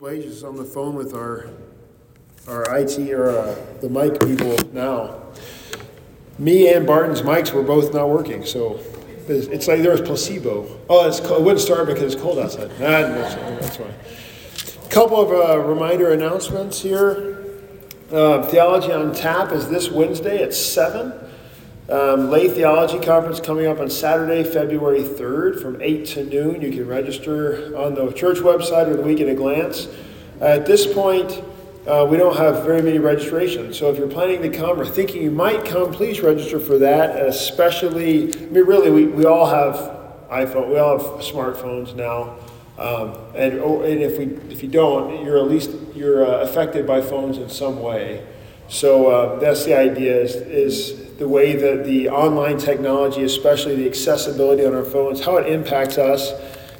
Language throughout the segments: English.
Wages on the phone with our our IT or uh, the mic people now. Me and Barton's mics were both not working, so it's, it's like there was placebo. Oh, it's cold. it wouldn't start because it's cold outside. Nah, that's, that's. Couple of uh, reminder announcements here. Uh, Theology on Tap is this Wednesday at seven. Um, Lay Theology Conference coming up on Saturday, February 3rd from 8 to noon. You can register on the church website or the week at a glance. at this point, uh, we don't have very many registrations. So if you're planning to come or thinking you might come, please register for that. Especially, I mean, really, we, we all have iPhone, we all have smartphones now. Um, and, oh, and if, we, if you don't, you're at least you're uh, affected by phones in some way. So uh, that's the idea is, is the way that the online technology, especially the accessibility on our phones, how it impacts us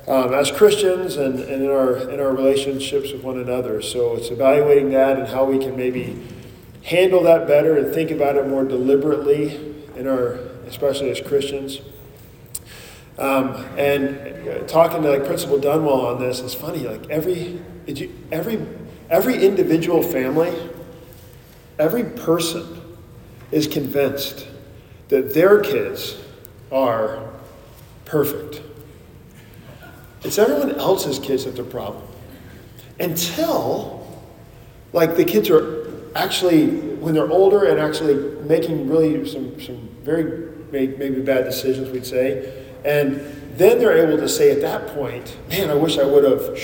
um, as Christians and, and in, our, in our relationships with one another. So it's evaluating that and how we can maybe handle that better and think about it more deliberately in our, especially as Christians. Um, and talking to like Principal Dunwell on this, it's funny. Like every, every, every individual family, every person is convinced that their kids are perfect. It's everyone else's kids that's the problem. Until, like, the kids are actually, when they're older and actually making really some, some very maybe bad decisions, we'd say, and then they're able to say at that point, man, I wish I would have.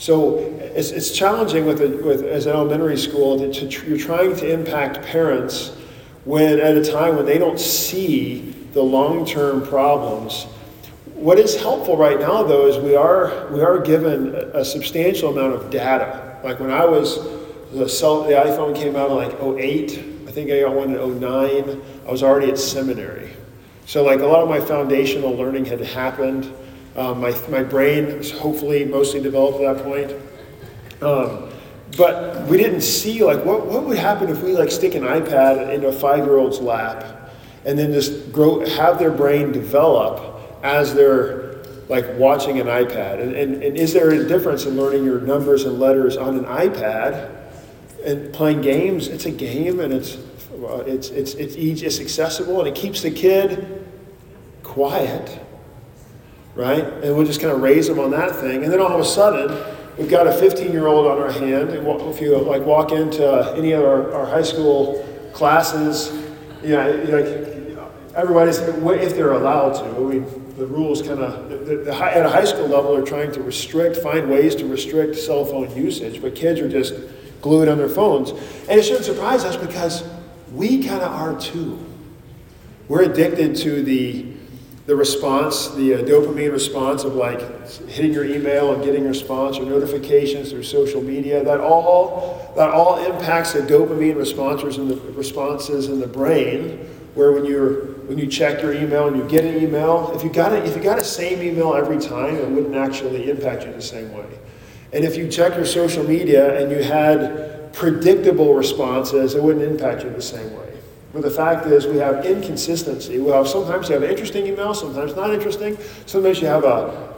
So it's, it's challenging with, a, with as an elementary school that to, you're trying to impact parents when at a time when they don't see the long-term problems. What is helpful right now, though, is we are we are given a, a substantial amount of data. Like when I was the cell, the iPhone came out in like 08. I think I got one in 09. I was already at seminary. So like a lot of my foundational learning had happened. Um, my, my brain was hopefully mostly developed at that point. Um, but we didn't see like what, what would happen if we like stick an iPad in a five year old's lap and then just grow have their brain develop as they're like watching an iPad. And, and, and is there a difference in learning your numbers and letters on an iPad and playing games? It's a game and it's it's it's it's, it's accessible and it keeps the kid quiet right? And we'll just kind of raise them on that thing. And then all of a sudden, we've got a 15 year old on our hand. And if you like walk into any of our, our high school classes, you know, like everybody's, if they're allowed to, we, the rules kind of, at a high school level, are trying to restrict, find ways to restrict cell phone usage, but kids are just glued on their phones. And it shouldn't surprise us because we kind of are too. We're addicted to the the response, the uh, dopamine response of like hitting your email and getting response or notifications through social media, that all that all impacts the dopamine responses in the responses in the brain. Where when you're when you check your email and you get an email, if you got if you got a same email every time, it wouldn't actually impact you the same way. And if you check your social media and you had predictable responses, it wouldn't impact you the same way. But the fact is, we have inconsistency. We have sometimes you have interesting emails, sometimes not interesting. Sometimes you have a,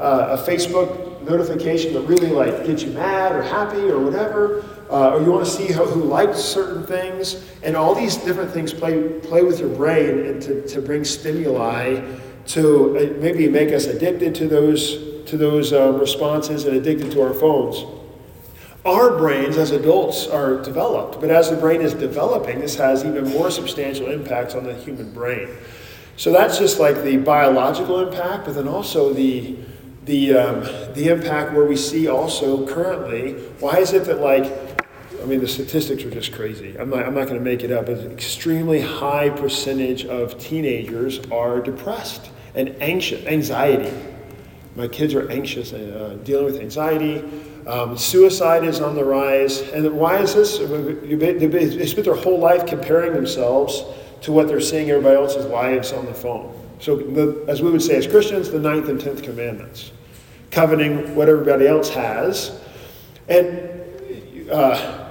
a, a Facebook notification that really like gets you mad or happy or whatever, uh, or you want to see how, who likes certain things, and all these different things play play with your brain and to, to bring stimuli to uh, maybe make us addicted to those to those uh, responses and addicted to our phones. Our brains as adults are developed, but as the brain is developing, this has even more substantial impacts on the human brain. So that's just like the biological impact, but then also the the um, the impact where we see also currently. Why is it that like I mean, the statistics are just crazy. I'm not, I'm not going to make it up. An extremely high percentage of teenagers are depressed and anxious, anxiety. My kids are anxious uh, dealing with anxiety. Um, suicide is on the rise. And why is this? They spent their whole life comparing themselves to what they're seeing everybody else's lives on the phone. So, the, as we would say as Christians, the ninth and tenth commandments, coveting what everybody else has. And uh,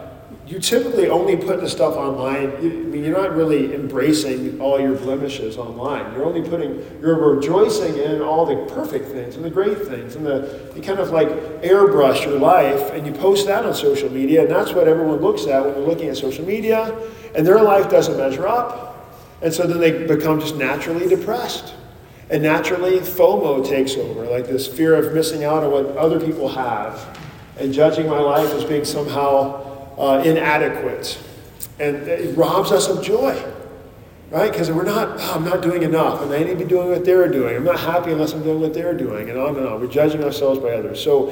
you typically only put the stuff online. I mean, you're not really embracing all your blemishes online. You're only putting, you're rejoicing in all the perfect things and the great things, and the you kind of like airbrush your life and you post that on social media, and that's what everyone looks at when they're looking at social media, and their life doesn't measure up, and so then they become just naturally depressed. And naturally, FOMO takes over, like this fear of missing out on what other people have, and judging my life as being somehow uh, inadequate. And it robs us of joy, right? Because we're not, oh, I'm not doing enough, and I need to be doing what they're doing. I'm not happy unless I'm doing what they're doing, and on and on. We're judging ourselves by others. So,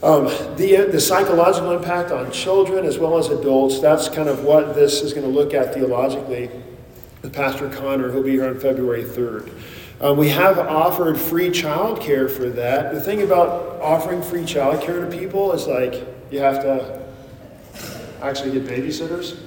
um, the, the psychological impact on children as well as adults, that's kind of what this is going to look at theologically with Pastor Connor, who'll be here on February 3rd. Um, we have offered free childcare for that. The thing about offering free childcare to people is like you have to actually get babysitters.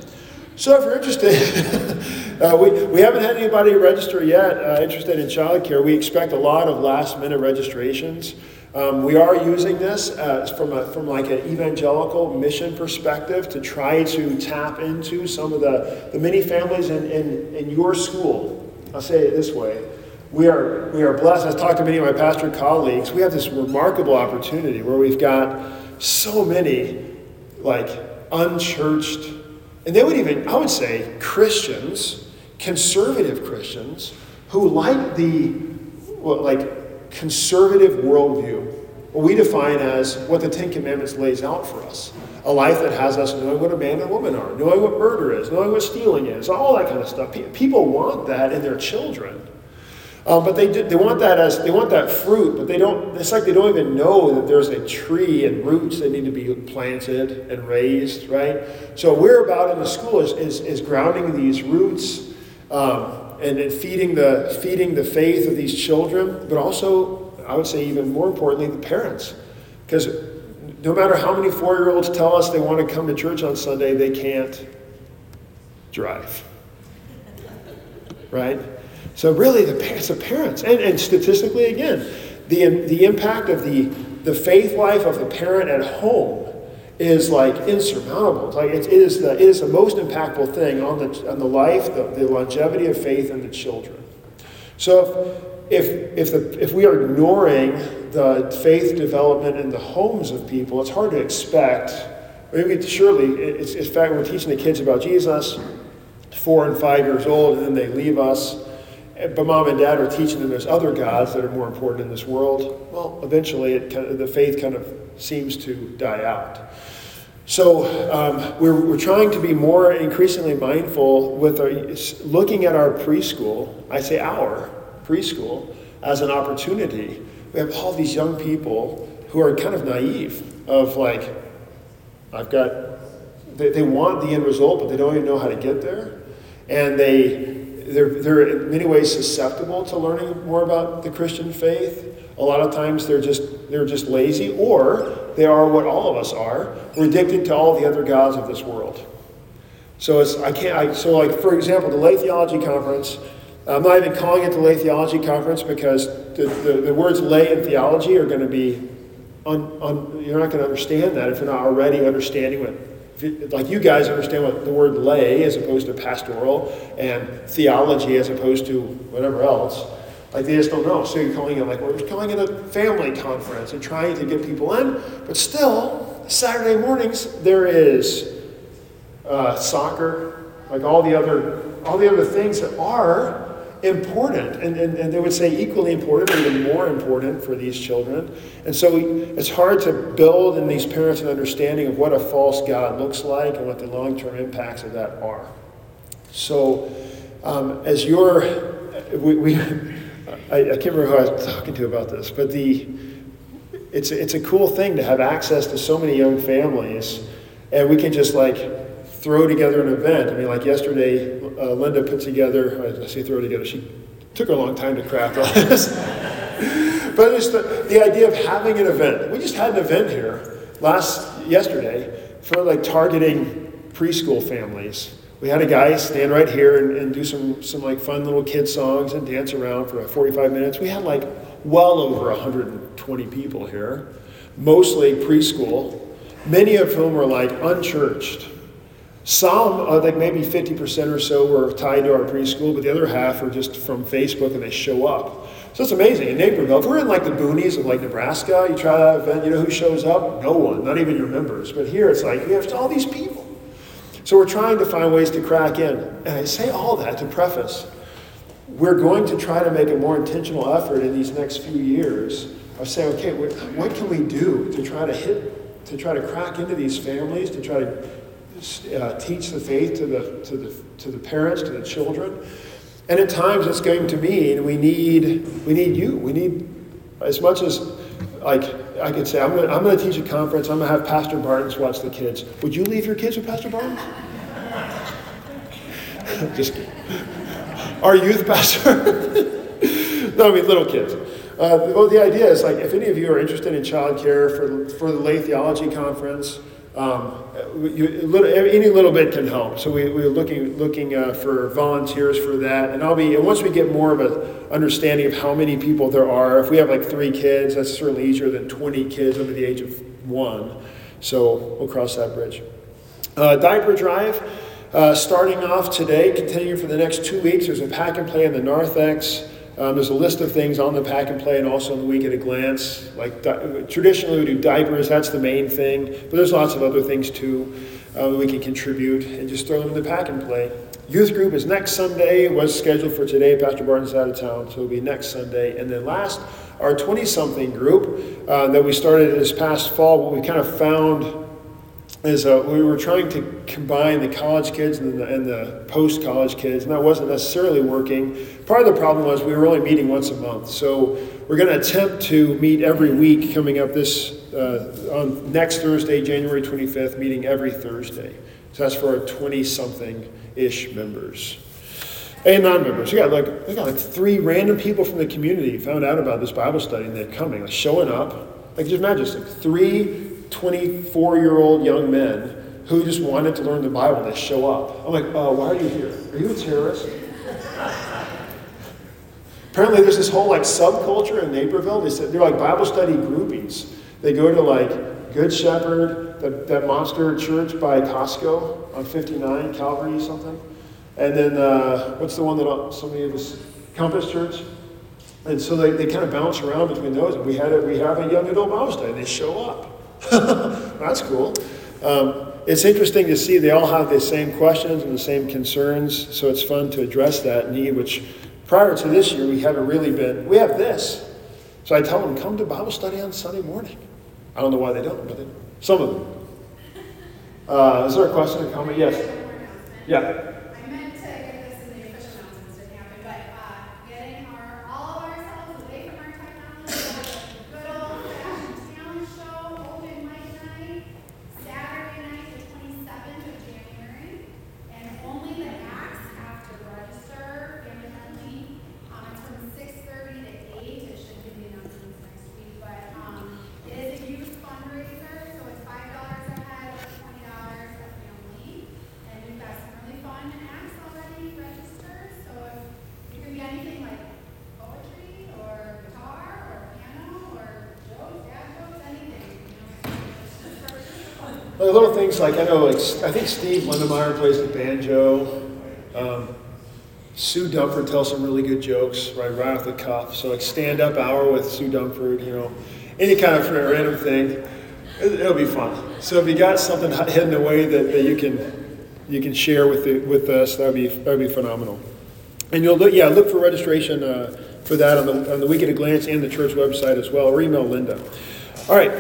So if you're interested, uh, we, we haven't had anybody register yet uh, interested in childcare. We expect a lot of last minute registrations. Um, we are using this uh, from, a, from like an evangelical mission perspective to try to tap into some of the, the many families in, in, in your school. I'll say it this way. We are, we are blessed. I've talked to many of my pastor colleagues. We have this remarkable opportunity where we've got so many like unchurched, and they would even, I would say, Christians, conservative Christians, who like the, well, like, conservative worldview, what we define as what the Ten Commandments lays out for us. A life that has us knowing what a man and woman are, knowing what murder is, knowing what stealing is, all that kind of stuff. People want that in their children. Um, but they, they want that as they want that fruit, but they don't. It's like they don't even know that there's a tree and roots that need to be planted and raised, right? So we're about in the school is, is, is grounding these roots um, and, and feeding the feeding the faith of these children, but also I would say even more importantly the parents, because no matter how many four year olds tell us they want to come to church on Sunday, they can't drive, right? So really, the, it's the parents. And, and statistically, again, the, the impact of the, the faith life of the parent at home is like insurmountable. It's like it, it, is the, it is the most impactful thing on the, on the life, the, the longevity of faith in the children. So if, if, if, the, if we are ignoring the faith development in the homes of people, it's hard to expect. Maybe surely, it's, in fact, we're teaching the kids about Jesus, four and five years old, and then they leave us but mom and dad are teaching them there's other gods that are more important in this world, well, eventually it kind of, the faith kind of seems to die out. So um, we're, we're trying to be more increasingly mindful with our, looking at our preschool, I say our preschool, as an opportunity. We have all these young people who are kind of naive of like, I've got, they, they want the end result, but they don't even know how to get there. And they, they're, they're in many ways susceptible to learning more about the Christian faith. A lot of times they're just they're just lazy, or they are what all of us are. We're addicted to all the other gods of this world. So it's I can't I, so like for example, the Lay Theology Conference. I'm not even calling it the Lay Theology Conference because the, the, the words lay and theology are going to be un, un, you're not going to understand that if you're not already understanding what like you guys understand what the word lay as opposed to pastoral and theology as opposed to whatever else. Like they just don't know. So you're calling it like we're calling it a family conference and trying to get people in, but still Saturday mornings there is uh, soccer, like all the other all the other things that are important, and, and, and they would say equally important, or even more important for these children. And so it's hard to build in these parents an understanding of what a false God looks like and what the long term impacts of that are. So, um, as you're, we, we I, I, can't remember who I was talking to about this, but the, it's, it's a cool thing to have access to so many young families, and we can just like throw together an event. I mean, like yesterday, uh, Linda put together, I say throw together, she took her a long time to craft all this. but it's the, the idea of having an event. We just had an event here last, yesterday for like targeting preschool families. We had a guy stand right here and, and do some, some like fun little kid songs and dance around for 45 minutes. We had like well over 120 people here, mostly preschool, many of whom were like unchurched Some, uh, like maybe 50% or so, were tied to our preschool, but the other half are just from Facebook and they show up. So it's amazing. In Naperville, if we're in like the boonies of like Nebraska, you try that event, you know who shows up? No one, not even your members. But here it's like we have all these people. So we're trying to find ways to crack in. And I say all that to preface. We're going to try to make a more intentional effort in these next few years of saying, okay, what can we do to try to hit, to try to crack into these families, to try to uh, teach the faith to the, to, the, to the parents, to the children. And at times it's going to mean we need, we need you. We need, as much as like I could say, I'm going I'm to teach a conference, I'm going to have Pastor Barnes watch the kids. Would you leave your kids with Pastor Barnes? Just kidding. Our youth pastor. no, I mean little kids. Uh, well, the idea is like if any of you are interested in childcare for, for the lay theology conference, um, you, any little bit can help. So we, we're looking looking uh, for volunteers for that, and I'll be. And once we get more of an understanding of how many people there are, if we have like three kids, that's certainly easier than 20 kids under the age of one. So we'll cross that bridge. Uh, diaper drive. Uh, starting off today, continuing for the next two weeks, there's a pack and play in the narthex. Um, there's a list of things on the pack and play and also on the week at a glance. Like di- traditionally, we do diapers, that's the main thing, but there's lots of other things too uh, that we can contribute and just throw them in the pack and play. Youth group is next Sunday, it was scheduled for today. Pastor Barton's out of town, so it'll be next Sunday. And then last, our 20 something group uh, that we started this past fall, what we kind of found is uh, we were trying to combine the college kids and the, and the post college kids, and that wasn't necessarily working. Part of the problem was we were only meeting once a month. So we're going to attempt to meet every week coming up this uh, on next Thursday, January 25th, meeting every Thursday. So that's for our 20 something ish members. And non members. We got like we got like three random people from the community found out about this Bible study and they're coming, like showing up. Like just imagine just like three 24 year old young men who just wanted to learn the Bible and they show up. I'm like, uh, why are you here? Are you a terrorist? Apparently, there's this whole like subculture in Naperville. They said they're like Bible study groupies. They go to like Good Shepherd, the, that monster church by Costco on 59, Calvary something. And then uh, what's the one that somebody of us, Compass Church? And so they, they kind of bounce around between those. We had a, we have a young adult Bible study. They show up. That's cool. Um, it's interesting to see they all have the same questions and the same concerns, so it's fun to address that need, which prior to this year we haven't really been. We have this. So I tell them, come to Bible study on Sunday morning. I don't know why they don't, but they, some of them. Uh, is there a question or comment? Yes. Yeah. Like little things like I think Steve Lindemeyer plays the banjo. Um, Sue Dumford tells some really good jokes right right off the cuff. So like stand up hour with Sue Dumford, you know, any kind of random thing. It'll be fun. So if you got something hidden away that, that you can you can share with the, with us, that'd be that'd be phenomenal. And you'll look, yeah, look for registration uh, for that on the on the Week at a Glance and the church website as well, or email Linda. All right,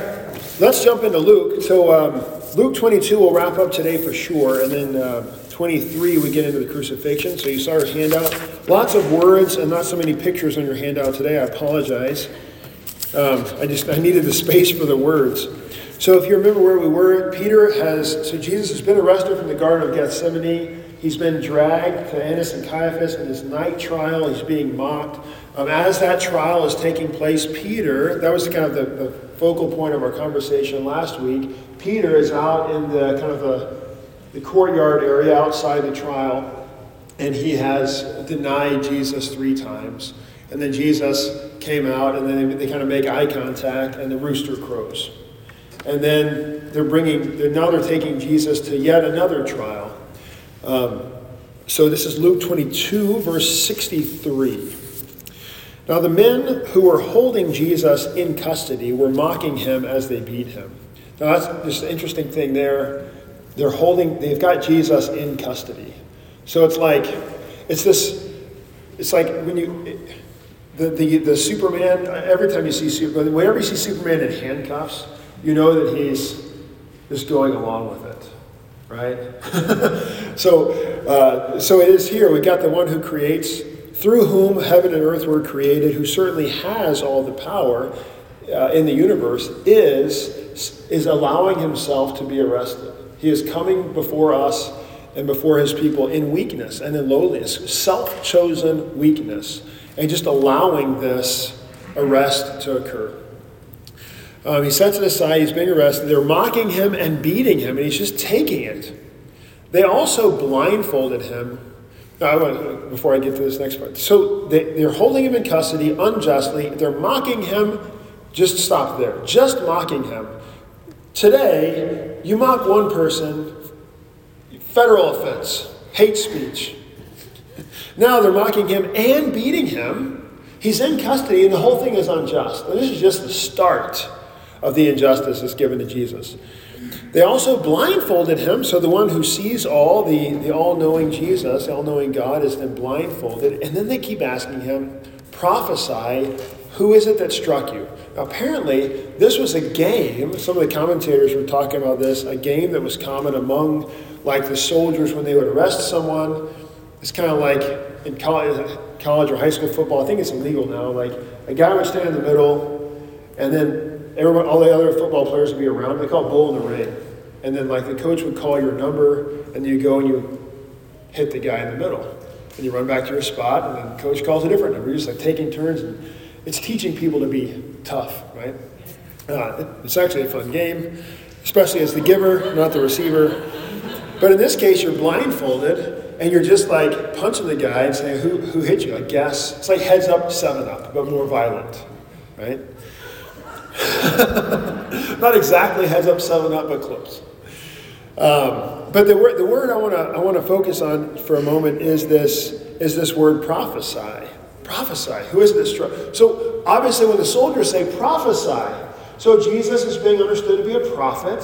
let's jump into Luke. So. Um, Luke 22 will wrap up today for sure, and then uh, 23 we get into the crucifixion. So you saw our handout. Lots of words and not so many pictures on your handout today. I apologize. Um, I just I needed the space for the words. So if you remember where we were, Peter has so Jesus has been arrested from the Garden of Gethsemane. He's been dragged to Annas and Caiaphas in his night trial. He's being mocked. Um, as that trial is taking place, Peter, that was kind of the, the focal point of our conversation last week. Peter is out in the kind of the, the courtyard area outside the trial, and he has denied Jesus three times. And then Jesus came out, and then they, they kind of make eye contact, and the rooster crows. And then they're bringing, now they're taking Jesus to yet another trial. Um, so this is Luke 22, verse 63. Now the men who were holding Jesus in custody were mocking him as they beat him. Now that's just an interesting thing there. They're holding, they've got Jesus in custody. So it's like, it's this, it's like when you, the, the, the Superman, every time you see Superman, whenever you see Superman in handcuffs, you know that he's just going along with it, right? so, uh, so it is here. We got the one who creates, through whom heaven and earth were created, who certainly has all the power uh, in the universe, is, is allowing himself to be arrested. He is coming before us and before his people in weakness and in lowliness, self chosen weakness and just allowing this arrest to occur. Um, he sets it aside, he's being arrested. They're mocking him and beating him, and he's just taking it. They also blindfolded him. I want, before I get to this next part. So they, they're holding him in custody unjustly. They're mocking him. Just stop there. Just mocking him. Today, you mock one person, federal offense, hate speech. Now they're mocking him and beating him. He's in custody, and the whole thing is unjust. This is just the start of the injustice that's given to Jesus. They also blindfolded him, so the one who sees all, the, the all knowing Jesus, all knowing God, is then blindfolded. And then they keep asking him, prophesy, who is it that struck you? Now, apparently, this was a game. Some of the commentators were talking about this, a game that was common among like the soldiers when they would arrest someone it's kind of like in college, or high school football. I think it's illegal now. Like a guy would stand in the middle, and then everyone, all the other football players would be around. They call bull in the ring. And then like the coach would call your number, and you go and you hit the guy in the middle, and you run back to your spot, and then the coach calls a different number. You're just like taking turns, and it's teaching people to be tough, right? Uh, it's actually a fun game, especially as the giver, not the receiver. But in this case, you're blindfolded and you're just like punching the guy and saying, Who, who hit you? I guess. It's like heads up, seven up, but more violent, right? Not exactly heads up, seven up, but close. Um, but the word, the word I want to I want to focus on for a moment is this is this word prophesy. Prophesy. Who is this? So obviously, when the soldiers say prophesy, so Jesus is being understood to be a prophet.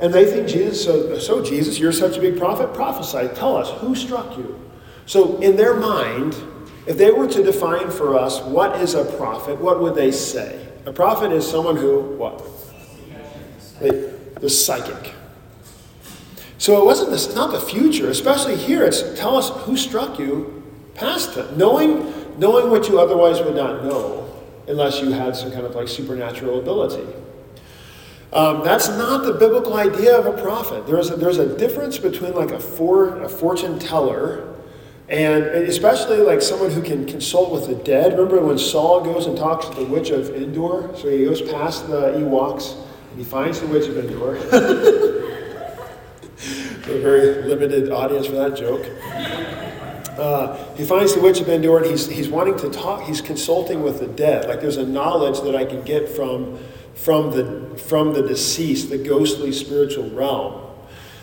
And they think Jesus, so, so Jesus, you're such a big prophet, prophesy, tell us, who struck you? So in their mind, if they were to define for us what is a prophet, what would they say? A prophet is someone who, what? The, psychic. So it wasn't this, not the future, especially here, it's tell us who struck you past. Knowing, knowing what you otherwise would not know unless you had some kind of like supernatural ability. Um, that's not the biblical idea of a prophet. There's a, there's a difference between like a, for, a fortune teller and especially like someone who can consult with the dead. Remember when Saul goes and talks to the witch of Endor? So he goes past the Ewoks and he finds the witch of Endor. a very limited audience for that joke. Uh, he finds the witch of Endor and he's, he's wanting to talk, he's consulting with the dead. Like there's a knowledge that I can get from from the, from the deceased, the ghostly spiritual realm.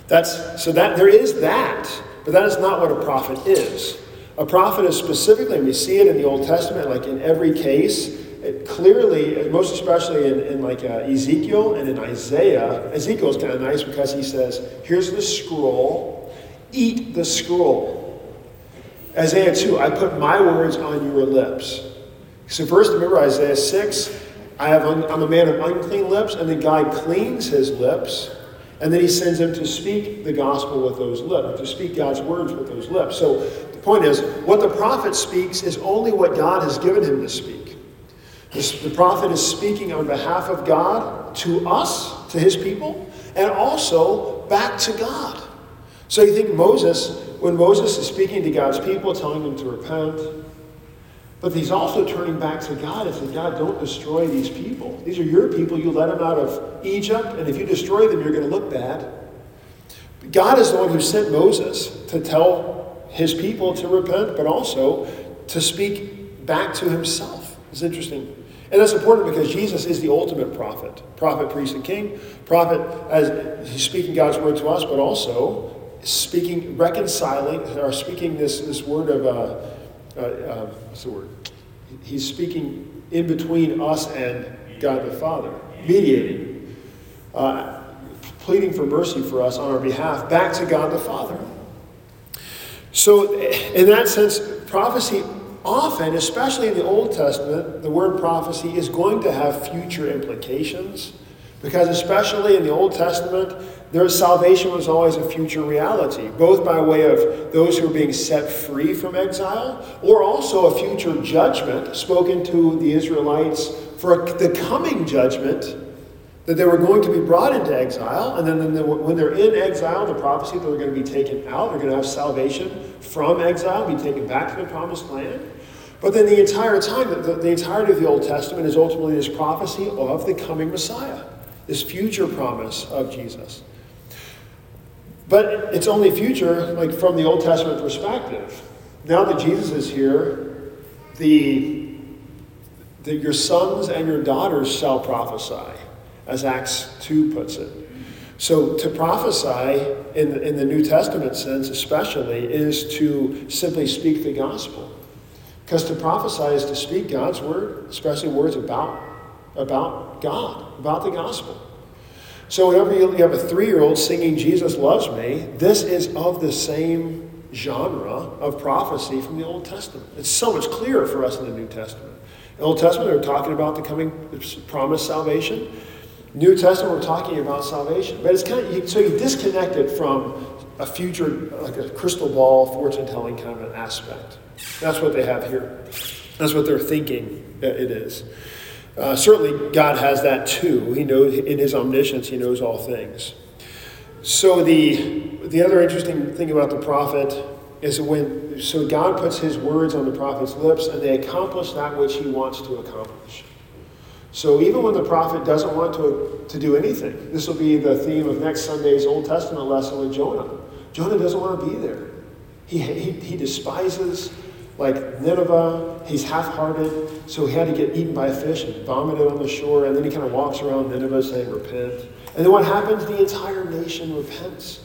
That's, so that there is that, but that is not what a prophet is. A prophet is specifically, and we see it in the Old Testament, like in every case, it clearly, most especially in, in like uh, Ezekiel and in Isaiah, Ezekiel is kind of nice because he says, here's the scroll, eat the scroll. Isaiah 2, I put my words on your lips. So first, remember Isaiah 6, I have un, I'm a man of unclean lips, and then God cleans his lips, and then he sends him to speak the gospel with those lips, to speak God's words with those lips. So the point is, what the prophet speaks is only what God has given him to speak. The prophet is speaking on behalf of God to us, to his people, and also back to God. So you think Moses, when Moses is speaking to God's people, telling them to repent, but he's also turning back to God and saying, God, don't destroy these people. These are your people. You let them out of Egypt, and if you destroy them, you're going to look bad. God is the one who sent Moses to tell his people to repent, but also to speak back to himself. It's interesting. And that's important because Jesus is the ultimate prophet prophet, priest, and king. Prophet, as he's speaking God's word to us, but also speaking, reconciling, or speaking this, this word of, uh, uh, uh, what's the word? He's speaking in between us and God the Father, mediating, uh, pleading for mercy for us on our behalf back to God the Father. So, in that sense, prophecy often, especially in the Old Testament, the word prophecy is going to have future implications. Because, especially in the Old Testament, their salvation was always a future reality, both by way of those who are being set free from exile, or also a future judgment spoken to the Israelites for the coming judgment that they were going to be brought into exile, and then when they're in exile, the prophecy that they're going to be taken out, they're going to have salvation from exile, be taken back to the promised land. But then the entire time, the, the entirety of the Old Testament is ultimately this prophecy of the coming Messiah, this future promise of Jesus. But it's only future, like from the Old Testament perspective. Now that Jesus is here, the, the your sons and your daughters shall prophesy, as Acts 2 puts it. So to prophesy in in the New Testament sense, especially, is to simply speak the gospel. Because to prophesy is to speak God's word, especially words about, about God, about the gospel. So whenever you have a three-year-old singing Jesus loves me, this is of the same genre of prophecy from the Old Testament. It's so much clearer for us in the New Testament. In the Old Testament, they're talking about the coming promised salvation. New Testament, we're talking about salvation. But it's kind of, so you disconnect it from a future, like a crystal ball, fortune telling kind of an aspect. That's what they have here. That's what they're thinking it is. Uh, certainly, God has that too. He knows in His omniscience, He knows all things. So the the other interesting thing about the prophet is when so God puts His words on the prophet's lips, and they accomplish that which He wants to accomplish. So even when the prophet doesn't want to, to do anything, this will be the theme of next Sunday's Old Testament lesson with Jonah. Jonah doesn't want to be there. He, he, he despises like Nineveh, he's half hearted, so he had to get eaten by a fish and vomited on the shore, and then he kind of walks around Nineveh saying, Repent. And then what happens? The entire nation repents.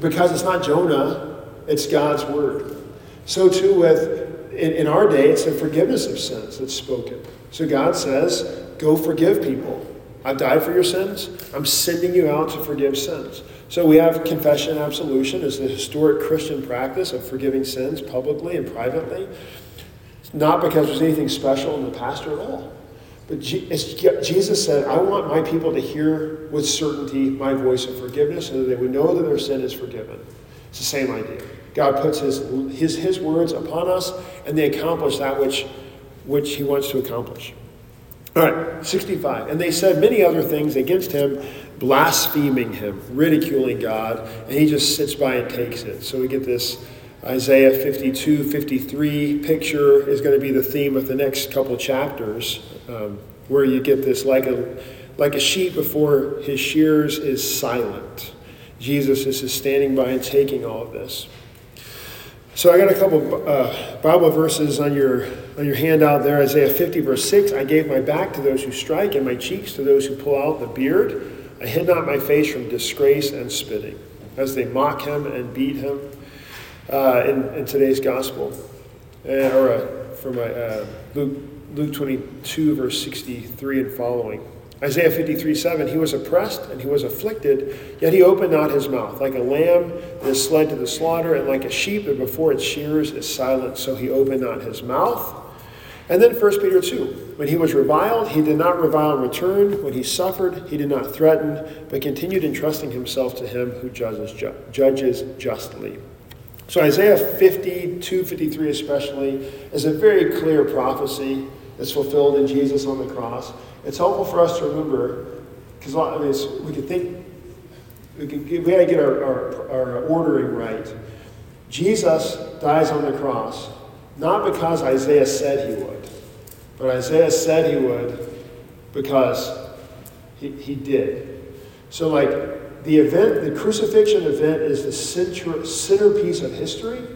Because it's not Jonah, it's God's word. So too with in, in our day, it's the forgiveness of sins that's spoken. So God says, Go forgive people. I've died for your sins. I'm sending you out to forgive sins. So we have confession and absolution as the historic Christian practice of forgiving sins publicly and privately. It's not because there's anything special in the pastor at all. But Jesus said, I want my people to hear with certainty my voice of forgiveness so that they would know that their sin is forgiven. It's the same idea. God puts his, his, his words upon us, and they accomplish that which, which he wants to accomplish. All right, 65. And they said many other things against him, blaspheming him, ridiculing God, and he just sits by and takes it. So we get this Isaiah 52, 53 picture is going to be the theme of the next couple chapters, um, where you get this like a, like a sheep before his shears is silent. Jesus is just standing by and taking all of this. So I got a couple uh, Bible verses on your on your handout there. Isaiah 50 verse 6. I gave my back to those who strike and my cheeks to those who pull out the beard. I hid not my face from disgrace and spitting, as they mock him and beat him. Uh, in, in today's gospel, uh, or uh, from uh, Luke, Luke 22 verse 63 and following. Isaiah 53 7, he was oppressed and he was afflicted, yet he opened not his mouth. Like a lamb that is led to the slaughter, and like a sheep that before its shears is silent, so he opened not his mouth. And then 1 Peter 2, when he was reviled, he did not revile in return. When he suffered, he did not threaten, but continued entrusting himself to him who judges, ju- judges justly. So Isaiah 52, 53 especially, is a very clear prophecy that's fulfilled in Jesus on the cross. It's helpful for us to remember, because I mean, we can think, we, can, we got to get our, our, our ordering right. Jesus dies on the cross, not because Isaiah said he would, but Isaiah said he would because he, he did. So, like, the event, the crucifixion event, is the center, centerpiece of history.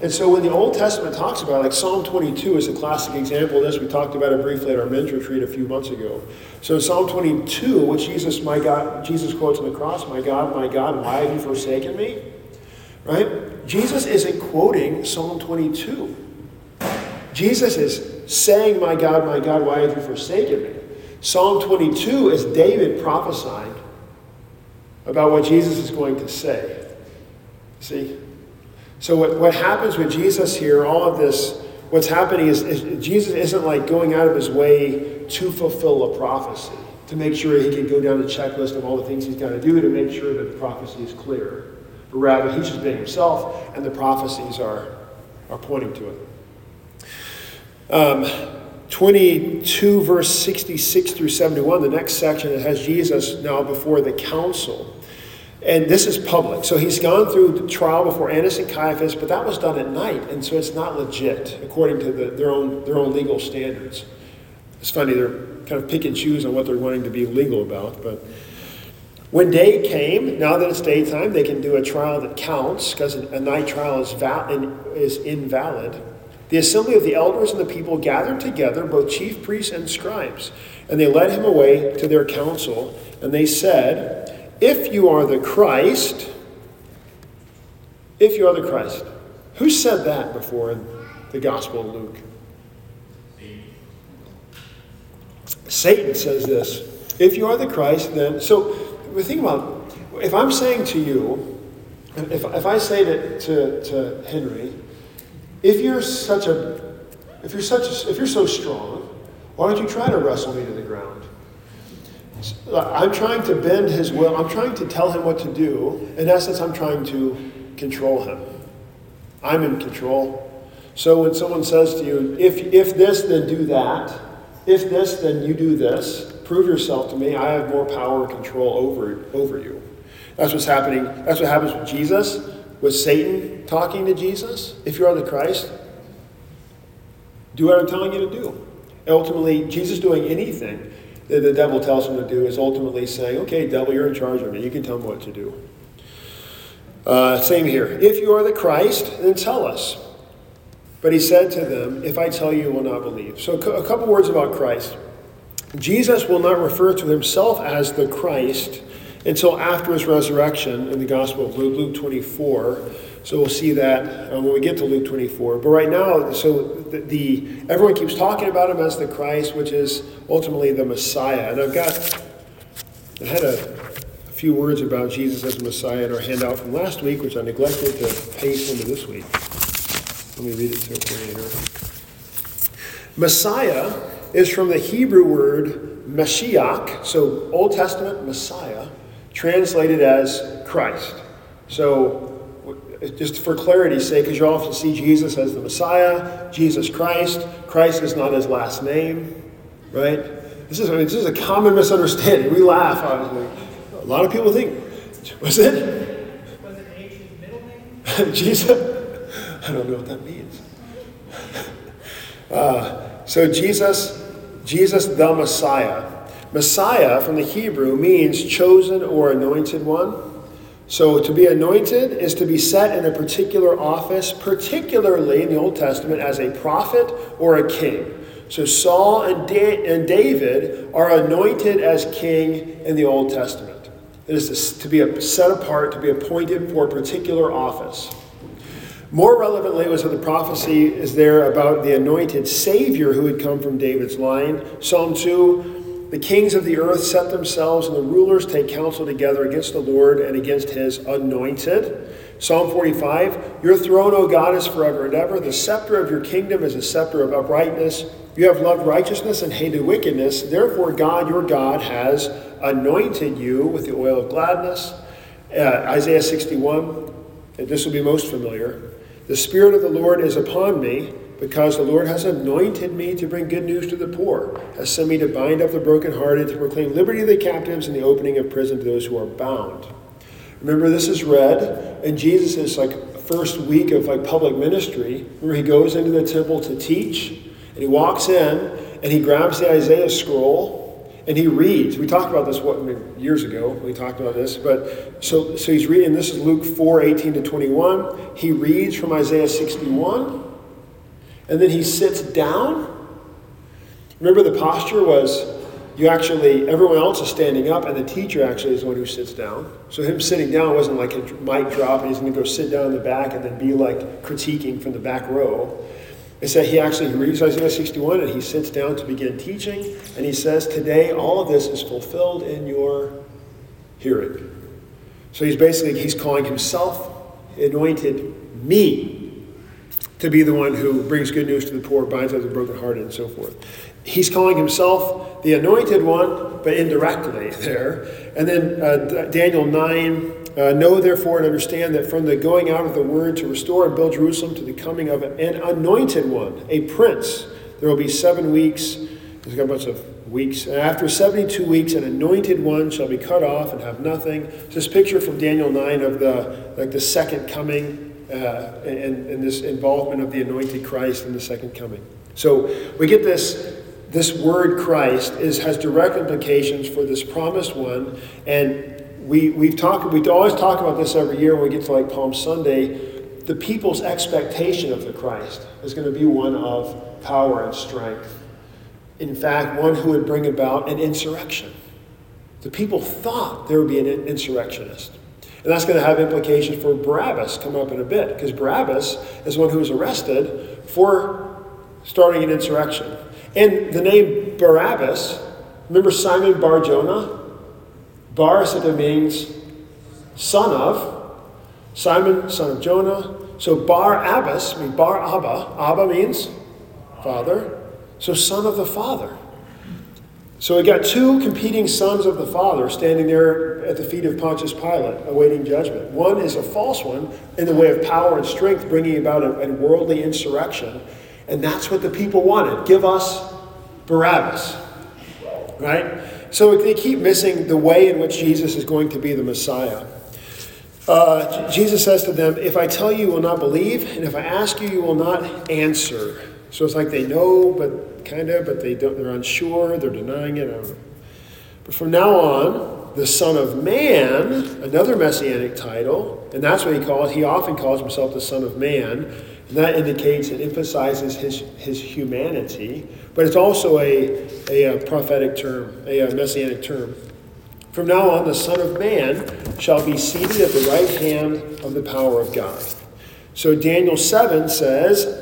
And so when the Old Testament talks about it, like Psalm 22 is a classic example of this. We talked about it briefly at our men's retreat a few months ago. So Psalm 22, which Jesus, my God, Jesus quotes on the cross, My God, my God, why have you forsaken me? Right? Jesus isn't quoting Psalm 22. Jesus is saying, My God, my God, why have you forsaken me? Psalm 22 is David prophesying about what Jesus is going to say. See? So, what, what happens with Jesus here, all of this, what's happening is, is Jesus isn't like going out of his way to fulfill a prophecy, to make sure he can go down the checklist of all the things he's got to do to make sure that the prophecy is clear. But rather, he's just being himself, and the prophecies are, are pointing to it. Um, 22, verse 66 through 71, the next section, it has Jesus now before the council. And this is public. So he's gone through the trial before Annas and Caiaphas, but that was done at night, and so it's not legit according to the, their, own, their own legal standards. It's funny, they're kind of pick and choose on what they're wanting to be legal about. But when day came, now that it's daytime, they can do a trial that counts because a night trial is, val- is invalid. The assembly of the elders and the people gathered together, both chief priests and scribes, and they led him away to their council, and they said, if you are the Christ, if you are the Christ. Who said that before in the Gospel of Luke? Satan says this. If you are the Christ, then. So think about if I'm saying to you, if, if I say to, to, to Henry, if you're such a if you're such a, if you're so strong, why don't you try to wrestle me to the ground? I'm trying to bend his will. I'm trying to tell him what to do. In essence, I'm trying to control him. I'm in control. So when someone says to you, if, if this, then do that. If this, then you do this. Prove yourself to me. I have more power and control over, over you. That's what's happening. That's what happens with Jesus. With Satan talking to Jesus. If you are the Christ, do what I'm telling you to do. ultimately, Jesus doing anything that the devil tells him to do is ultimately saying, okay, devil, you're in charge of me. You can tell me what to do. Uh, same here. If you are the Christ, then tell us. But he said to them, If I tell you, you will not believe. So, a couple words about Christ. Jesus will not refer to himself as the Christ until after his resurrection in the Gospel of Luke, Luke 24. So we'll see that um, when we get to Luke 24. But right now, so the, the, everyone keeps talking about him as the Christ, which is ultimately the Messiah. And I've got I had a, a few words about Jesus as Messiah in our handout from last week, which I neglected to paste into this week. Let me read it to you here. Messiah is from the Hebrew word Mashiach, so Old Testament Messiah, translated as Christ. So just for clarity's sake, because you often see Jesus as the Messiah, Jesus Christ. Christ is not his last name, right? This is, I mean, this is a common misunderstanding. We laugh, obviously. A lot of people think, was it? Was it H his middle name? Jesus? I don't know what that means. Uh, so Jesus, Jesus the Messiah. Messiah from the Hebrew means chosen or anointed one. So to be anointed is to be set in a particular office, particularly in the Old Testament as a prophet or a king. So Saul and, and David are anointed as king in the Old Testament. It is to be set apart, to be appointed for a particular office. More relevantly was that the prophecy is there about the anointed Savior who would come from David's line. Psalm 2 the kings of the earth set themselves, and the rulers take counsel together against the Lord and against his anointed. Psalm 45 Your throne, O God, is forever and ever. The scepter of your kingdom is a scepter of uprightness. You have loved righteousness and hated wickedness. Therefore, God, your God, has anointed you with the oil of gladness. Uh, Isaiah 61, this will be most familiar. The Spirit of the Lord is upon me because the Lord has anointed me to bring good news to the poor, has sent me to bind up the brokenhearted, to proclaim liberty to the captives, and the opening of prison to those who are bound. Remember, this is read in Jesus' like first week of like public ministry, where he goes into the temple to teach, and he walks in and he grabs the Isaiah scroll and he reads. We talked about this what years ago. We talked about this, but so so he's reading. This is Luke 4, 18 to 21. He reads from Isaiah 61, and then he sits down. Remember, the posture was you actually everyone else is standing up, and the teacher actually is the one who sits down. So him sitting down wasn't like a mic drop, and he's going to go sit down in the back and then be like critiquing from the back row. It's that he actually reads Isaiah 61 and he sits down to begin teaching, and he says, Today all of this is fulfilled in your hearing. So he's basically he's calling himself anointed me to be the one who brings good news to the poor, binds up the brokenhearted, and so forth. He's calling himself the anointed one, but indirectly there. And then uh, Daniel 9 uh, know therefore and understand that from the going out of the word to restore and build Jerusalem to the coming of an anointed one, a prince, there will be seven weeks. There's got a bunch of weeks. And after 72 weeks, an anointed one shall be cut off and have nothing. This picture from Daniel 9 of the like the second coming uh, and, and this involvement of the anointed Christ in the second coming. So we get this this word Christ is has direct implications for this promised one, and we, we've talked, we always talk about this every year when we get to like Palm Sunday. The people's expectation of the Christ is going to be one of power and strength. In fact, one who would bring about an insurrection. The people thought there would be an insurrectionist. And that's going to have implications for Barabbas come up in a bit, because Barabbas is one who was arrested for starting an insurrection. And the name Barabbas, remember Simon Bar Jonah? Bar simply means son of. Simon, son of Jonah. So Bar Abbas, I mean Bar Abba. Abba means father. So son of the father. So we got two competing sons of the Father standing there at the feet of Pontius Pilate, awaiting judgment. One is a false one in the way of power and strength, bringing about a, a worldly insurrection. And that's what the people wanted. Give us Barabbas. Right? So they keep missing the way in which Jesus is going to be the Messiah. Uh, Jesus says to them, If I tell you, you will not believe, and if I ask you, you will not answer. So it's like they know, but kind of, but they don't, they're unsure, they're denying it. But from now on, the Son of Man, another messianic title, and that's what he calls, he often calls himself the Son of Man, and that indicates and emphasizes his, his humanity. But it's also a, a, a prophetic term, a, a messianic term. From now on, the Son of Man shall be seated at the right hand of the power of God. So Daniel 7 says,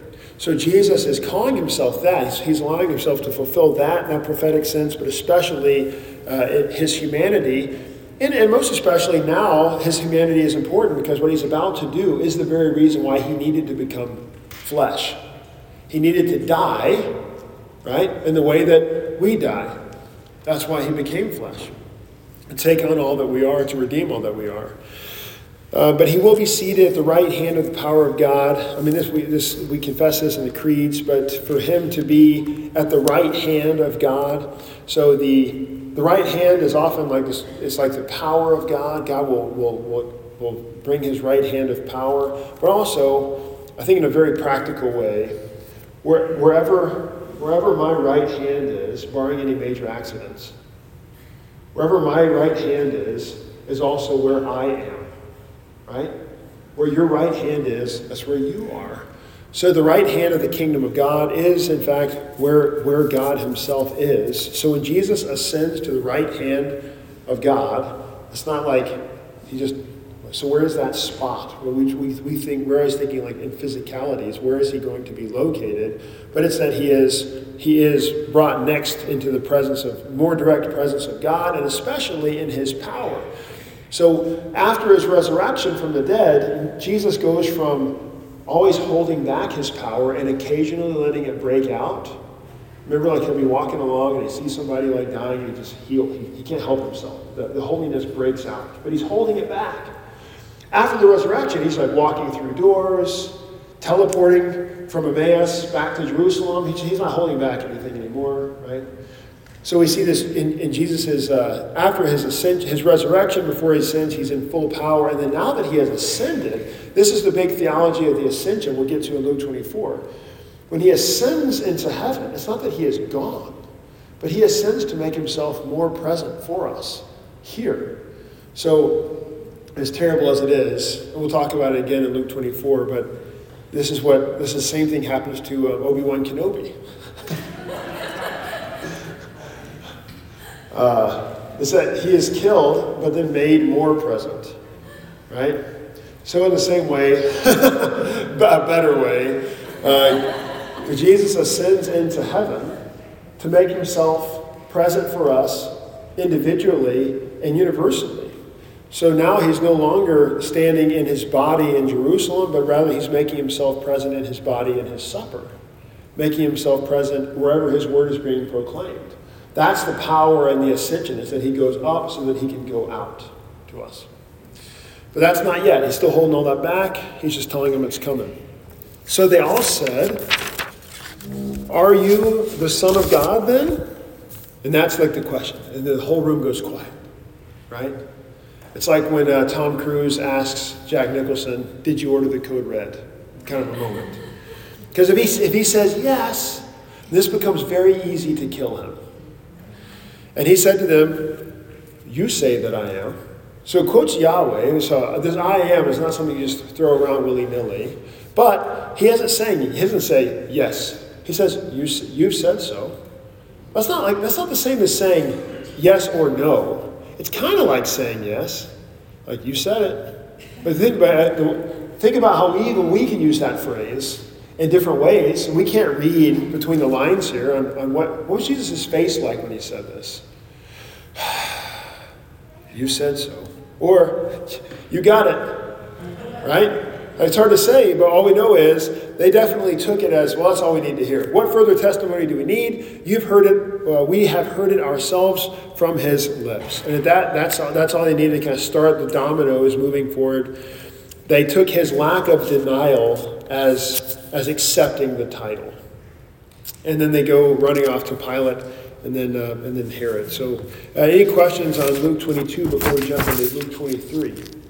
So, Jesus is calling himself that. He's allowing himself to fulfill that in that prophetic sense, but especially uh, his humanity. And, and most especially now, his humanity is important because what he's about to do is the very reason why he needed to become flesh. He needed to die right? In the way that we die. That's why he became flesh. And take on all that we are to redeem all that we are. Uh, but he will be seated at the right hand of the power of God. I mean, this we, this we confess this in the creeds, but for him to be at the right hand of God, so the the right hand is often like this. It's like the power of God. God will will will, will bring His right hand of power, but also, I think in a very practical way, where, wherever wherever my right hand is, barring any major accidents, wherever my right hand is, is also where I am, right? Where your right hand is, that's where you are. So the right hand of the kingdom of God is, in fact, where, where God himself is. So when Jesus ascends to the right hand of God, it's not like he just so where is that spot? Well, we, we, we think, we're always thinking like in physicalities, where is he going to be located? But it's that he is, he is brought next into the presence of, more direct presence of God, and especially in his power. So after his resurrection from the dead, Jesus goes from always holding back his power and occasionally letting it break out. Remember, like he'll be walking along and he sees somebody like dying, and he just heal. He, he can't help himself. The, the holiness breaks out, but he's holding it back. After the resurrection, he's like walking through doors, teleporting from Emmaus back to Jerusalem. He's not holding back anything anymore, right? So we see this in, in Jesus' uh, after his ascension, his resurrection, before he ascends, he's in full power. And then now that he has ascended, this is the big theology of the ascension we'll get to in Luke 24. When he ascends into heaven, it's not that he is gone, but he ascends to make himself more present for us here. So, as terrible as it is, we'll talk about it again in Luke 24, but this is what this is the same thing happens to uh, Obi-Wan Kenobi. uh, is that he is killed, but then made more present, right? So, in the same way, a better way, uh, Jesus ascends into heaven to make himself present for us individually and universally. So now he's no longer standing in his body in Jerusalem, but rather he's making himself present in his body in his supper, making himself present wherever his word is being proclaimed. That's the power and the ascension, is that he goes up so that he can go out to us. But that's not yet. He's still holding all that back. He's just telling them it's coming. So they all said, Are you the Son of God then? And that's like the question. And the whole room goes quiet, right? It's like when uh, Tom Cruise asks Jack Nicholson, Did you order the code red? Kind of a moment. Because if he, if he says yes, this becomes very easy to kill him. And he said to them, You say that I am. So quotes Yahweh. So this I am is not something you just throw around willy nilly. But he isn't saying, he doesn't say yes. He says, you, You've said so. That's not like that's not the same as saying yes or no. It's kind of like saying yes, like you said it. But think about think about how even we can use that phrase in different ways. And we can't read between the lines here on, on what, what was Jesus' face like when he said this. you said so. Or you got it. Right? It's hard to say, but all we know is they definitely took it as, well, that's all we need to hear. What further testimony do we need? You've heard it. We have heard it ourselves from his lips. And that, that's, all, that's all they needed to kind of start the dominoes moving forward. They took his lack of denial as, as accepting the title. And then they go running off to Pilate and then, uh, and then Herod. So, uh, any questions on Luke 22 before we jump into Luke 23?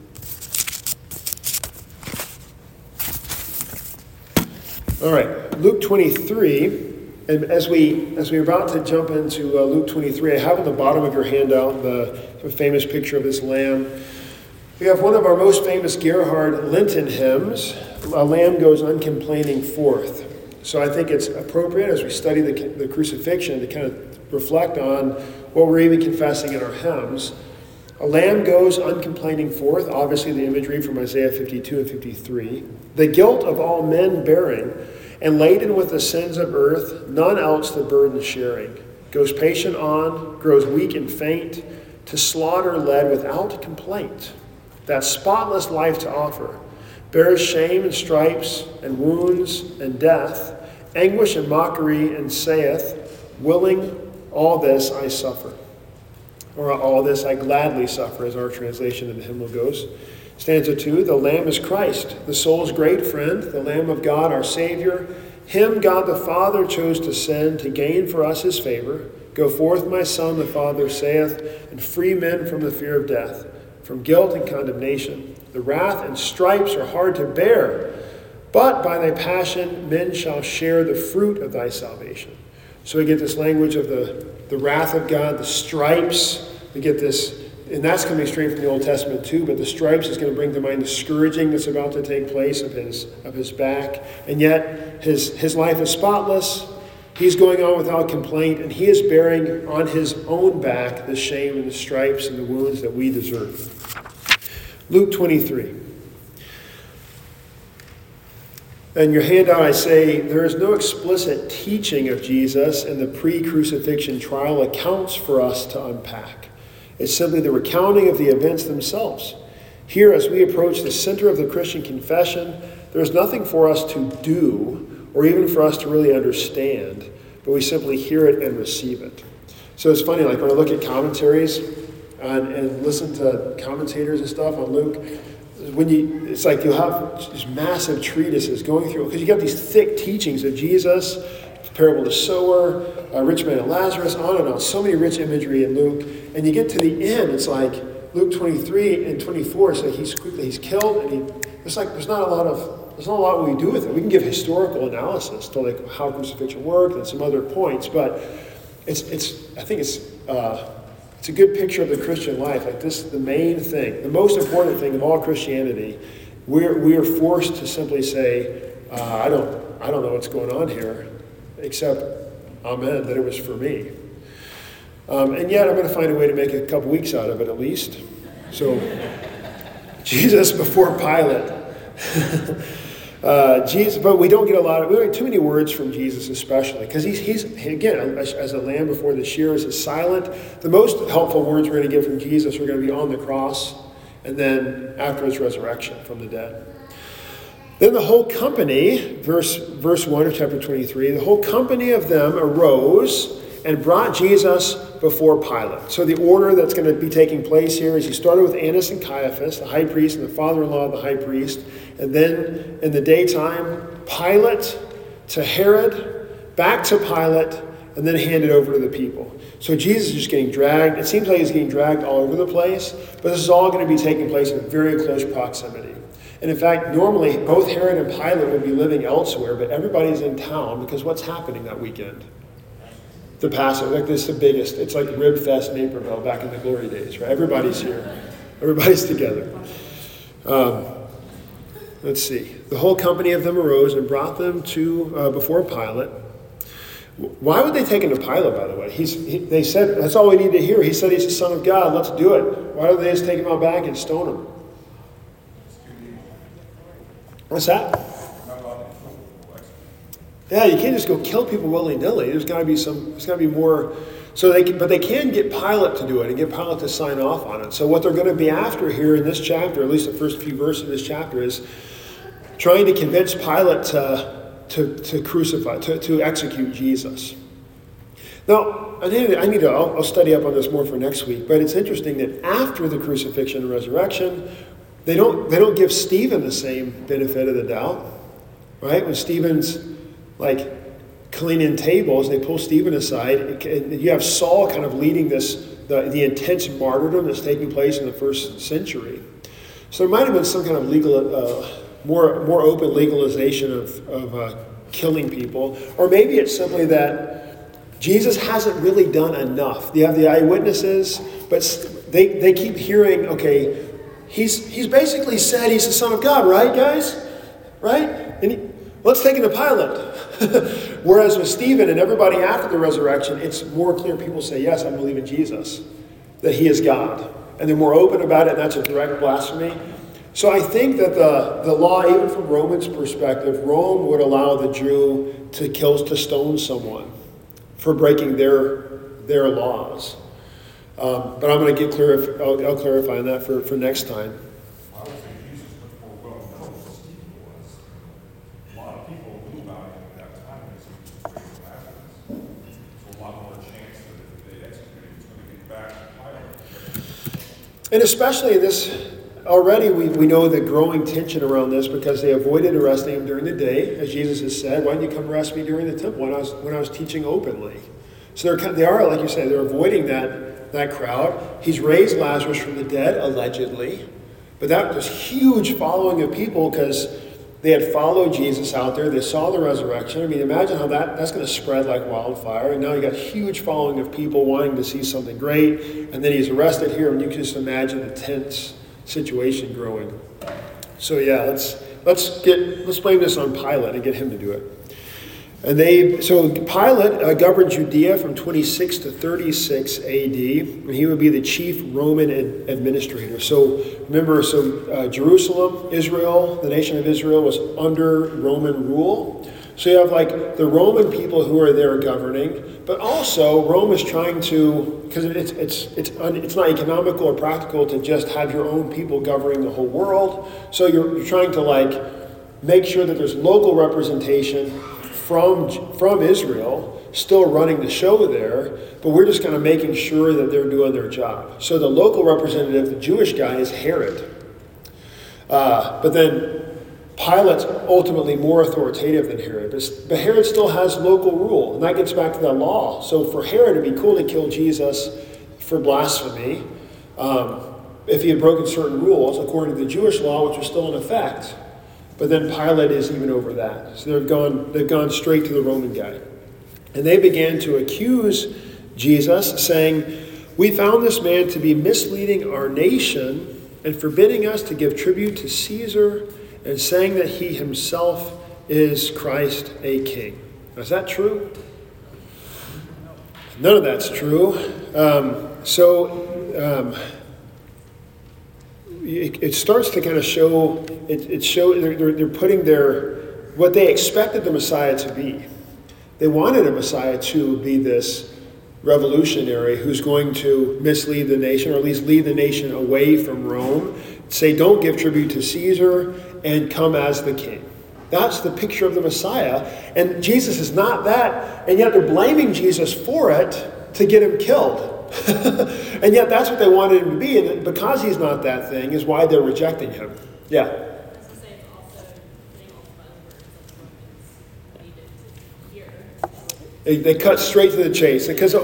All right, Luke 23. And as we as we're about to jump into uh, Luke 23, I have at the bottom of your handout the, the famous picture of this lamb. We have one of our most famous Gerhardt Lenten hymns, "A Lamb Goes Uncomplaining Forth." So I think it's appropriate as we study the, the crucifixion to kind of reflect on what we're even confessing in our hymns. A lamb goes uncomplaining forth, obviously, the imagery from Isaiah 52 and 53. The guilt of all men bearing, and laden with the sins of earth, none else the burden sharing. Goes patient on, grows weak and faint, to slaughter led without complaint. That spotless life to offer, bears shame and stripes, and wounds and death, anguish and mockery, and saith, Willing all this I suffer or all this I gladly suffer, as our translation of the hymnal goes. Stanza 2 The Lamb is Christ, the soul's great friend, the Lamb of God, our Savior. Him God the Father chose to send to gain for us his favor. Go forth, my Son, the Father saith, and free men from the fear of death, from guilt and condemnation. The wrath and stripes are hard to bear, but by thy passion men shall share the fruit of thy salvation. So we get this language of the, the wrath of God, the stripes. We get this, and that's coming straight from the Old Testament too, but the stripes is going to bring to mind the scourging that's about to take place of his, of his back. And yet his, his life is spotless. He's going on without complaint, and he is bearing on his own back the shame and the stripes and the wounds that we deserve. Luke 23. In your handout, I say there is no explicit teaching of Jesus in the pre crucifixion trial accounts for us to unpack. It's simply the recounting of the events themselves. Here, as we approach the center of the Christian confession, there's nothing for us to do or even for us to really understand, but we simply hear it and receive it. So it's funny, like when I look at commentaries and, and listen to commentators and stuff on Luke, when you, it's like you'll have these massive treatises going through, because you got these thick teachings of Jesus, parable of the sower, uh, rich man and Lazarus, on and on. So many rich imagery in Luke. And you get to the end, it's like Luke 23 and 24, so he's quickly, he's killed, and he, it's like there's not a lot of, there's not a lot we do with it. We can give historical analysis to like how crucifixion worked and some other points, but it's, it's I think it's, uh, it's a good picture of the Christian life. Like this, is the main thing, the most important thing of all Christianity, we're, we are forced to simply say, uh, I, don't, I don't know what's going on here, except, Amen, that it was for me. Um, and yet, I'm going to find a way to make a couple weeks out of it at least. So, Jesus before Pilate. Uh, Jesus, but we don't get a lot of, we don't get too many words from Jesus, especially because he's, he's again as, a lamb before the shears is silent. The most helpful words we're going to get from Jesus are going to be on the cross, and then after his resurrection from the dead. Then the whole company, verse verse one of chapter twenty three, the whole company of them arose and brought Jesus before Pilate. So the order that's going to be taking place here is he started with Annas and Caiaphas, the high priest and the father-in-law of the high priest, and then in the daytime, Pilate to Herod, back to Pilate, and then handed over to the people. So Jesus is just getting dragged. It seems like he's getting dragged all over the place, but this is all going to be taking place in very close proximity. And in fact, normally both Herod and Pilate would be living elsewhere, but everybody's in town because what's happening that weekend? The Passover. Like this is the biggest. It's like Rib Fest Naperville back in the glory days, right? Everybody's here. Everybody's together. Um, Let's see. The whole company of them arose and brought them to uh, before Pilate. Why would they take him to Pilate, by the way? He's, he, they said, that's all we need to hear. He said he's the Son of God. Let's do it. Why don't they just take him out back and stone him? What's that? Yeah, you can't just go kill people willy nilly. There's got to be some. There's got to be more so they can, but they can get Pilate to do it and get Pilate to sign off on it. So what they're going to be after here in this chapter, at least the first few verses of this chapter, is trying to convince Pilate to, to, to crucify, to, to execute Jesus. Now, I need, I need to, I'll, I'll study up on this more for next week, but it's interesting that after the crucifixion and resurrection, they don't, they don't give Stephen the same benefit of the doubt, right? When Stephen's like cleaning tables, they pull Stephen aside. You have Saul kind of leading this, the, the intense martyrdom that's taking place in the first century. So there might have been some kind of legal, uh, more, more open legalization of, of uh, killing people. Or maybe it's simply that Jesus hasn't really done enough. You have the eyewitnesses, but they, they keep hearing, okay, he's, he's basically said he's the Son of God, right, guys? Right? And he, let's take him to Pilate. Whereas with Stephen and everybody after the resurrection, it's more clear people say, Yes, I believe in Jesus, that he is God. And they're more open about it, and that's a direct blasphemy. So I think that the, the law, even from Roman's perspective, Rome would allow the Jew to kill, to stone someone for breaking their, their laws. Um, but I'm going to get clear, I'll, I'll clarify on that for, for next time. And especially this, already we, we know the growing tension around this because they avoided arresting him during the day, as Jesus has said, why didn't you come arrest me during the temple when I was, when I was teaching openly? So they're, they are, like you say, they're avoiding that, that crowd. He's raised Lazarus from the dead, allegedly. But that was huge following of people because they had followed Jesus out there. They saw the resurrection. I mean, imagine how that, that's going to spread like wildfire. And now you got huge following of people wanting to see something great. And then he's arrested here, and you can just imagine the tense situation growing. So yeah, let's let's get let's blame this on Pilate and get him to do it. And they, so Pilate uh, governed Judea from 26 to 36 AD, and he would be the chief Roman ad- administrator. So remember, so uh, Jerusalem, Israel, the nation of Israel was under Roman rule. So you have like the Roman people who are there governing, but also Rome is trying to, because it's, it's, it's, it's not economical or practical to just have your own people governing the whole world. So you're, you're trying to like make sure that there's local representation from, from Israel, still running the show there, but we're just kind of making sure that they're doing their job. So the local representative, the Jewish guy, is Herod. Uh, but then Pilate's ultimately more authoritative than Herod. But Herod still has local rule, and that gets back to the law. So for Herod, it'd be cool to kill Jesus for blasphemy um, if he had broken certain rules according to the Jewish law, which was still in effect. But then Pilate is even over that. So they've gone, they've gone straight to the Roman guy. And they began to accuse Jesus, saying, We found this man to be misleading our nation and forbidding us to give tribute to Caesar and saying that he himself is Christ a king. Is that true? None of that's true. Um, so um, it, it, starts to kind of show, it, it show they're, they're putting their, what they expected the Messiah to be. They wanted a Messiah to be this revolutionary who's going to mislead the nation, or at least lead the nation away from Rome, say, don't give tribute to Caesar, and come as the king. That's the picture of the Messiah. And Jesus is not that, and yet they're blaming Jesus for it to get him killed. and yet that's what they wanted him to be, and because he's not that thing, is why they're rejecting him. Yeah. They, cut straight to the chase because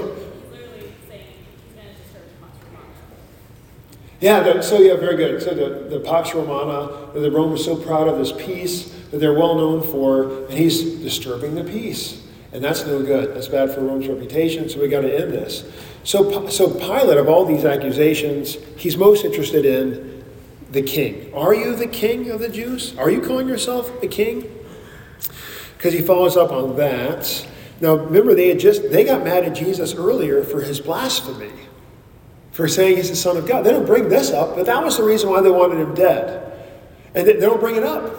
Yeah, so yeah, very good. So the, the Pax Romana, the Rome is so proud of this peace that they're well known for, and he's disturbing the peace. And that's no good. That's bad for Rome's reputation, so we got to end this. So, so Pilate, of all these accusations, he's most interested in the king. Are you the king of the Jews? Are you calling yourself the king? Because he follows up on that. Now, remember, they had just they got mad at Jesus earlier for his blasphemy for saying he's the Son of God. They don't bring this up, but that was the reason why they wanted him dead. And they, don't bring it up.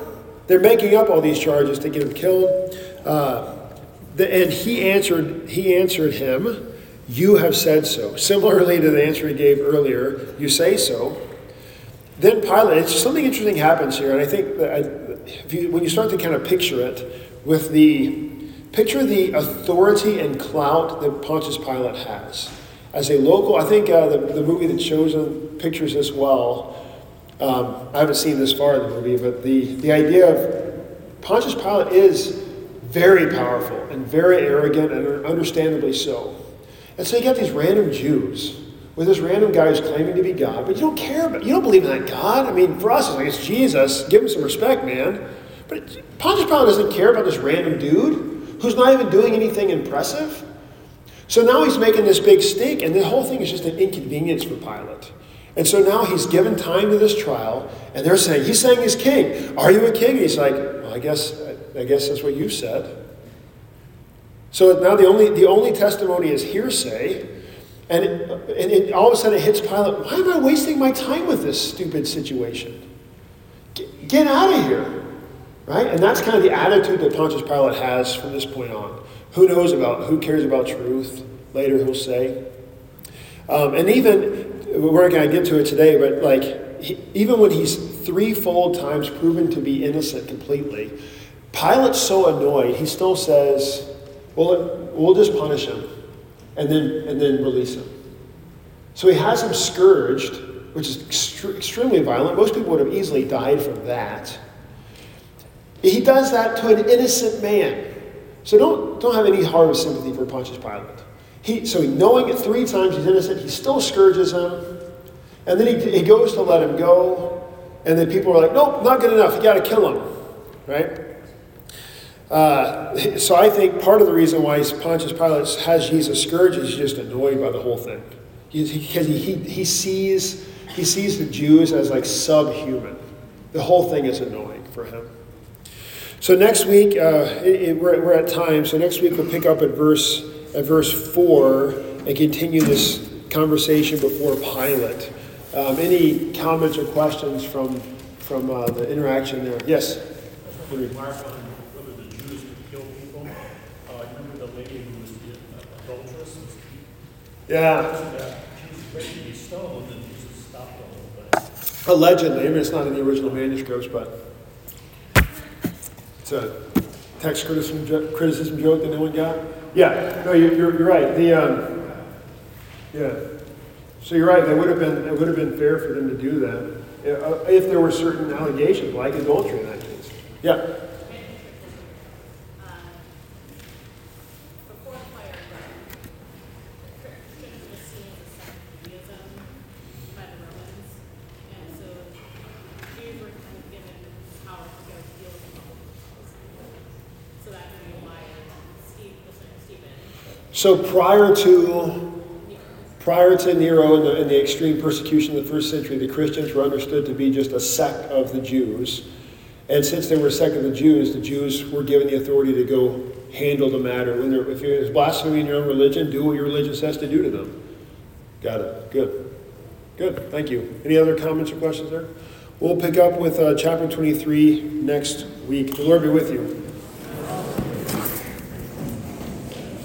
They're making up all these charges to get him killed. Uh, the, and he answered, he answered him, You have said so. Similarly to the answer he gave earlier, you say so. Then Pilate, something interesting happens here, and I think that I, you, when you start to kind of picture it with the picture the authority and clout that Pontius Pilate has as a local, I think uh, the, the movie that shows pictures this well. Um, I haven't seen this far in the movie, but the, the idea of Pontius Pilate is very powerful and very arrogant and understandably so. And so you got these random Jews with this random guy who's claiming to be God, but you don't care about, you don't believe in that God. I mean, for us, it's like it's Jesus. Give him some respect, man. But Pontius Pilate doesn't care about this random dude who's not even doing anything impressive. So now he's making this big stink, and the whole thing is just an inconvenience for Pilate. And so now he's given time to this trial, and they're saying, he's saying he's king. Are you a king? And he's like, well, I guess, I guess that's what you said. So now the only, the only testimony is hearsay, and, it, and it, all of a sudden it hits Pilate, why am I wasting my time with this stupid situation? Get, get out of here. Right? And that's kind of the attitude that Pontius Pilate has from this point on. Who knows about, who cares about truth? Later he'll say. Um, and even, we're not going to get to it today, but like, he, even when he's threefold times proven to be innocent completely, Pilate's so annoyed, he still says, well, we'll just punish him and then, and then release him. So he has him scourged, which is ext- extremely violent. Most people would have easily died from that. He does that to an innocent man. So don't, don't have any heart of sympathy for Pontius Pilate. He, so knowing it three times he's innocent, he still scourges him. And then he, he goes to let him go. And then people are like, nope, not good enough. You got to kill him. Right? Uh, so I think part of the reason why Pontius Pilate has Jesus scourged is just annoyed by the whole thing. Because he, he, he, sees, he sees the Jews as like subhuman. The whole thing is annoying for him. So next week, uh, it, it, we're, we're at time. So next week we'll pick up at verse at verse four and continue this conversation before Pilate. Um, any comments or questions from from uh, the interaction there? Yes. Mark on the Jews could kill people. Remember the lady who was the adulteress? Yeah. She was ready to be stoned, and Jesus stopped a little bit. Allegedly, I mean, it's not in the original manuscripts, but. It's a text criticism, criticism joke that no one got. Yeah, no, you're, you're, right. The um, yeah, so you're right. That would have been it would have been fair for them to do that. Uh, If there were certain allegations, like adultery in that case. Yeah, Before the fire, Christians was seen as a sect of Judaism by the Romans, and so Jews were kind of given power to go deal with them. So that would be why Steve, the son of Stephen, so prior to, prior to Nero and the, and the extreme persecution of the first century, the Christians were understood to be just a sect of the Jews. And since they were a sect of the Jews, the Jews were given the authority to go handle the matter. When if you're blaspheming your own religion, do what your religion says to do to them. Got it. Good. Good. Thank you. Any other comments or questions there? We'll pick up with uh, chapter 23 next week. The Lord be with you.